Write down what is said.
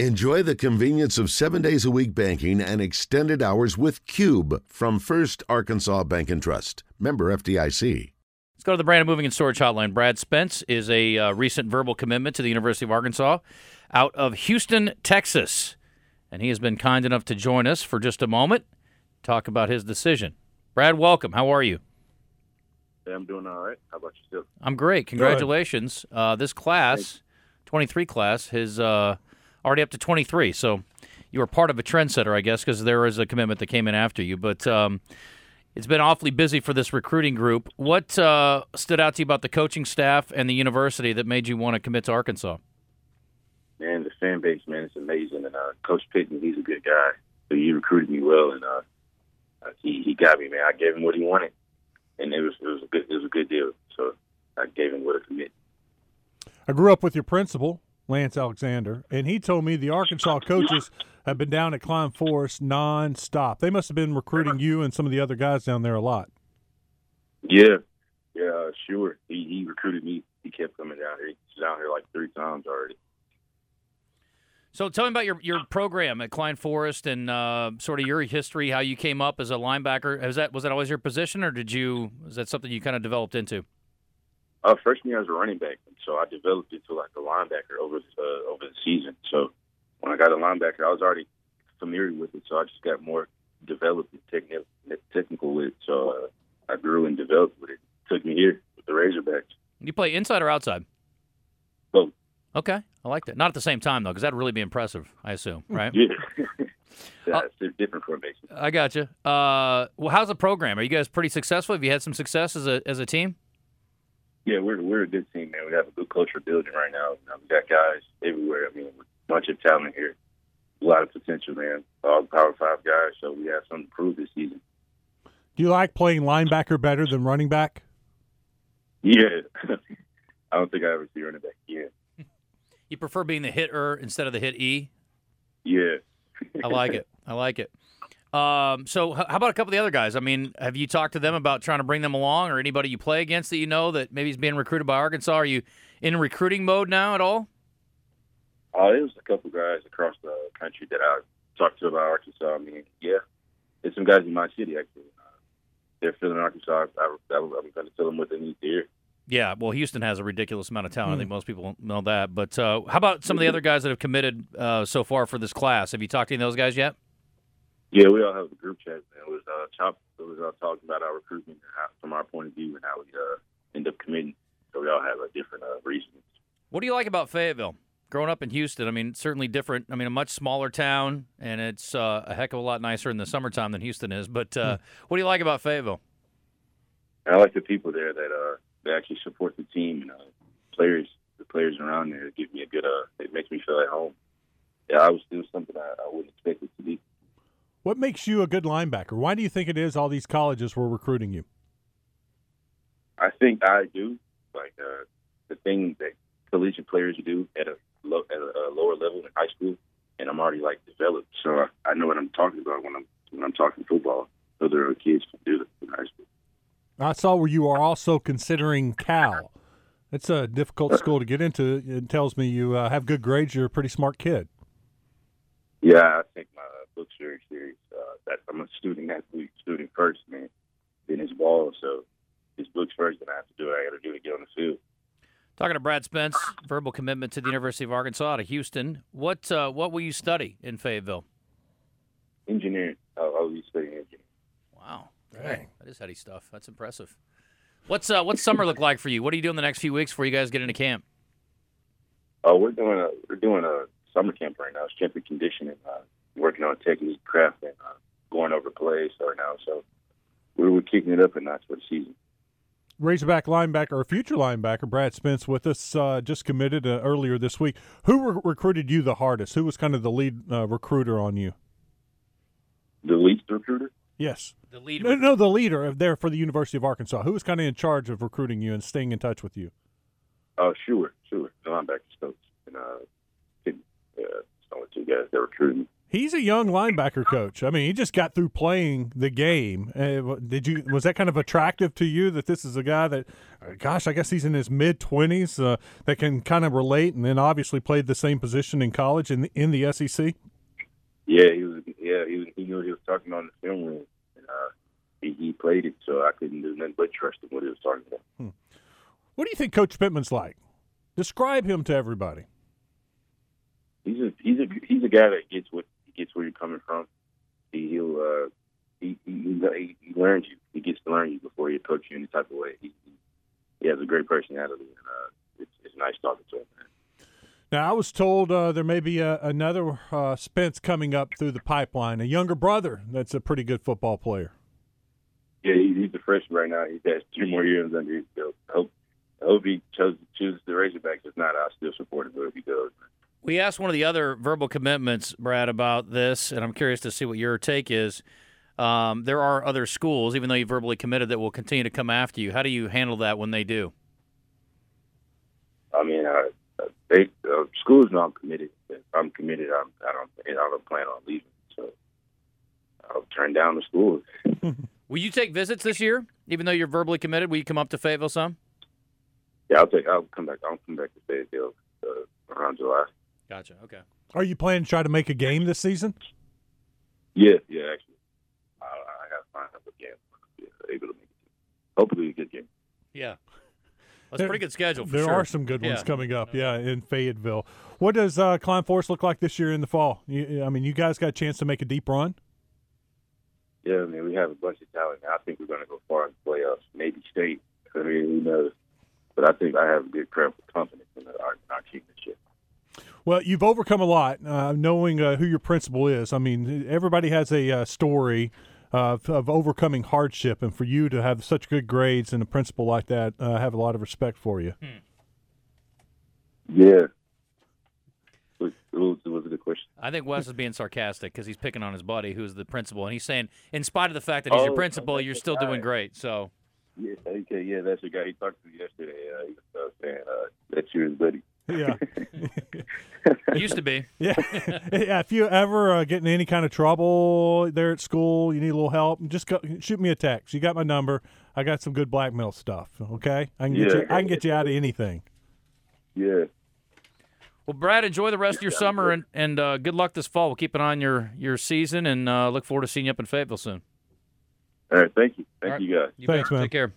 Enjoy the convenience of seven days a week banking and extended hours with Cube from First Arkansas Bank and Trust. Member FDIC. Let's go to the Brandon Moving and Storage Hotline. Brad Spence is a uh, recent verbal commitment to the University of Arkansas out of Houston, Texas. And he has been kind enough to join us for just a moment, talk about his decision. Brad, welcome. How are you? Yeah, I'm doing all right. How about yourself? I'm great. Congratulations. Uh, this class, 23 class, is uh, already up to 23. So you were part of a trendsetter, I guess, because there is a commitment that came in after you. But um, it's been awfully busy for this recruiting group. What uh, stood out to you about the coaching staff and the university that made you want to commit to Arkansas? Man, the fan base, man, it's amazing. And uh, Coach Pittman, he's a good guy. So he recruited me well, and uh, he he got me, man. I gave him what he wanted, and it was it was a good it was a good deal. So I gave him what I commit. I grew up with your principal, Lance Alexander, and he told me the Arkansas coaches have been down at Klein Forest nonstop. They must have been recruiting you and some of the other guys down there a lot. Yeah, yeah, sure. He he recruited me. He kept coming down here. He's down here like three times already. So tell me about your, your program at Klein Forest and uh, sort of your history, how you came up as a linebacker. Was that was that always your position, or did you was that something you kind of developed into? Uh, freshman year I was a running back, so I developed into like a linebacker over uh, over the season. So when I got a linebacker, I was already familiar with it, so I just got more developed and technical technical with it. So uh, I grew and developed with it. Took me here with the Razorbacks. You play inside or outside? Both. Okay, I like that. Not at the same time though, because that'd really be impressive. I assume, right? Yeah. yeah, it's different formation. I got you. Uh, well, how's the program? Are you guys pretty successful? Have you had some success as a as a team? Yeah, we're we're a good team, man. We have a good culture building right now. You know, we got guys everywhere. I mean, a bunch of talent here, a lot of potential, man. All Power Five guys, so we have something to prove this season. Do you like playing linebacker better than running back? Yeah, I don't think I ever see running back again. You prefer being the hitter instead of the hit E? Yeah. I like it. I like it. Um, so, h- how about a couple of the other guys? I mean, have you talked to them about trying to bring them along, or anybody you play against that you know that maybe is being recruited by Arkansas? Are you in recruiting mode now at all? Uh, there's a couple guys across the country that I talked to about Arkansas. I mean, yeah, there's some guys in my city actually. Uh, they're feeling Arkansas. I, I, I'm going to tell them what they need to hear. Yeah, well, Houston has a ridiculous amount of talent. I think most people know that. But uh, how about some of the other guys that have committed uh, so far for this class? Have you talked to any of those guys yet? Yeah, we all have a group chat. Man. It was uh, chop. It was uh, talking about our recruitment how, from our point of view and how we uh, end up committing. So we all have a different uh, reasons. What do you like about Fayetteville? Growing up in Houston, I mean, certainly different. I mean, a much smaller town, and it's uh, a heck of a lot nicer in the summertime than Houston is. But uh, what do you like about Fayetteville? I like the people there that uh that actually support the team and uh, players. The players around there give me a good. Uh, it makes me feel at home. Yeah, I was doing something I, I wouldn't expect it to be. What makes you a good linebacker? Why do you think it is all these colleges were recruiting you? I think I do like uh, the thing that collegiate players do at a low, at a, lower level in high school, and I'm already like developed, so I, know what I'm talking about when I'm when I'm talking football. Other kids can do that in high school. I saw where you are also considering Cal. It's a difficult school to get into. It tells me you uh, have good grades. You're a pretty smart kid. Yeah, I take my books very serious. Uh, I'm a student athlete, student first, man. Then it's ball, so it's books first, and I have to do what I got to do it to get on the field. Talking to Brad Spence, verbal commitment to the University of Arkansas out of Houston. What uh, what will you study in Fayetteville? Engineering. I'll, I'll be studying engineering. Wow, Dang. that is heady stuff. That's impressive. What's uh, what's summer look like for you? What are you doing the next few weeks before you guys get into camp? Oh, we're doing a we're doing a summer camp right now. Strength and conditioning. Uh, working on technique, craft, and uh, going over plays right now. So we were kicking it up a notch for the season. Razorback linebacker or future linebacker Brad Spence with us uh, just committed uh, earlier this week. Who re- recruited you the hardest? Who was kind of the lead uh, recruiter on you? The lead recruiter? Yes. The lead. No, no, the leader of there for the University of Arkansas. Who was kind of in charge of recruiting you and staying in touch with you? Oh, sure, sure. The linebacker Stokes and uh, uh, only two guys that recruited me. He's a young linebacker coach. I mean, he just got through playing the game. Uh, did you? Was that kind of attractive to you that this is a guy that, uh, gosh, I guess he's in his mid twenties uh, that can kind of relate, and then obviously played the same position in college in the, in the SEC. Yeah, he was. Yeah, he was. He knew what he was talking on the film room, and uh, he, he played it, so I couldn't do nothing but trust him what he was talking about. Hmm. What do you think Coach Pittman's like? Describe him to everybody. He's a he's a he's a guy that gets what where you're coming from. He, he'll uh, he, he he he learns you. He gets to learn you before he coach you any type of way. He, he has a great personality, and uh, it's, it's nice talking to him. Man. Now, I was told uh, there may be a, another uh, Spence coming up through the pipeline, a younger brother that's a pretty good football player. Yeah, he, he's a freshman right now. He has two more years under his belt. I hope, I hope he chose, chooses the Razorbacks. If not, I'll still support him if he does. We asked one of the other verbal commitments, Brad, about this, and I'm curious to see what your take is. Um, there are other schools, even though you verbally committed, that will continue to come after you. How do you handle that when they do? I mean, uh, they uh, schools know I'm committed. If I'm committed. I'm, I don't. I don't plan on leaving. So I'll turn down the schools. will you take visits this year, even though you're verbally committed? Will you come up to Fayetteville some? Yeah, I'll take. I'll come back. I'll come back to Fayetteville uh, around July. Gotcha. Okay. Are you planning to try to make a game this season? Yeah, yeah. Actually, I, I got to find out a game. Yeah, able to make it. Hopefully, a good game. Yeah. That's a pretty good schedule. there sure. are some good ones yeah. coming up. Yeah, in Fayetteville. What does uh, Klein Forest look like this year in the fall? You, I mean, you guys got a chance to make a deep run. Yeah, I mean, we have a bunch of talent. I think we're going to go far in the playoffs, maybe state. I mean, who knows? But I think I have a good confidence in our, our team this year. Well, you've overcome a lot, uh, knowing uh, who your principal is. I mean, everybody has a uh, story of, of, overcoming hardship, and for you to have such good grades and a principal like that, uh, I have a lot of respect for you. Hmm. Yeah. It was, it was a good question. I think Wes is being sarcastic because he's picking on his buddy, who's the principal, and he's saying, in spite of the fact that he's oh, your principal, you're still doing great. So. Yeah, okay, yeah, that's the guy he talked to yesterday. Uh, he was saying uh, that's your buddy. Yeah. Used to be. Yeah. yeah. If you ever uh, get in any kind of trouble there at school, you need a little help, just go, shoot me a text. You got my number. I got some good blackmail stuff. Okay, I can get yeah. you. I can get you out of anything. Yeah. Well, Brad, enjoy the rest of your summer and and uh, good luck this fall. We'll keep an eye on your your season and uh, look forward to seeing you up in Fayetteville soon. All right. Thank you. Thank right. you guys. You Thanks, bet. man. Take care.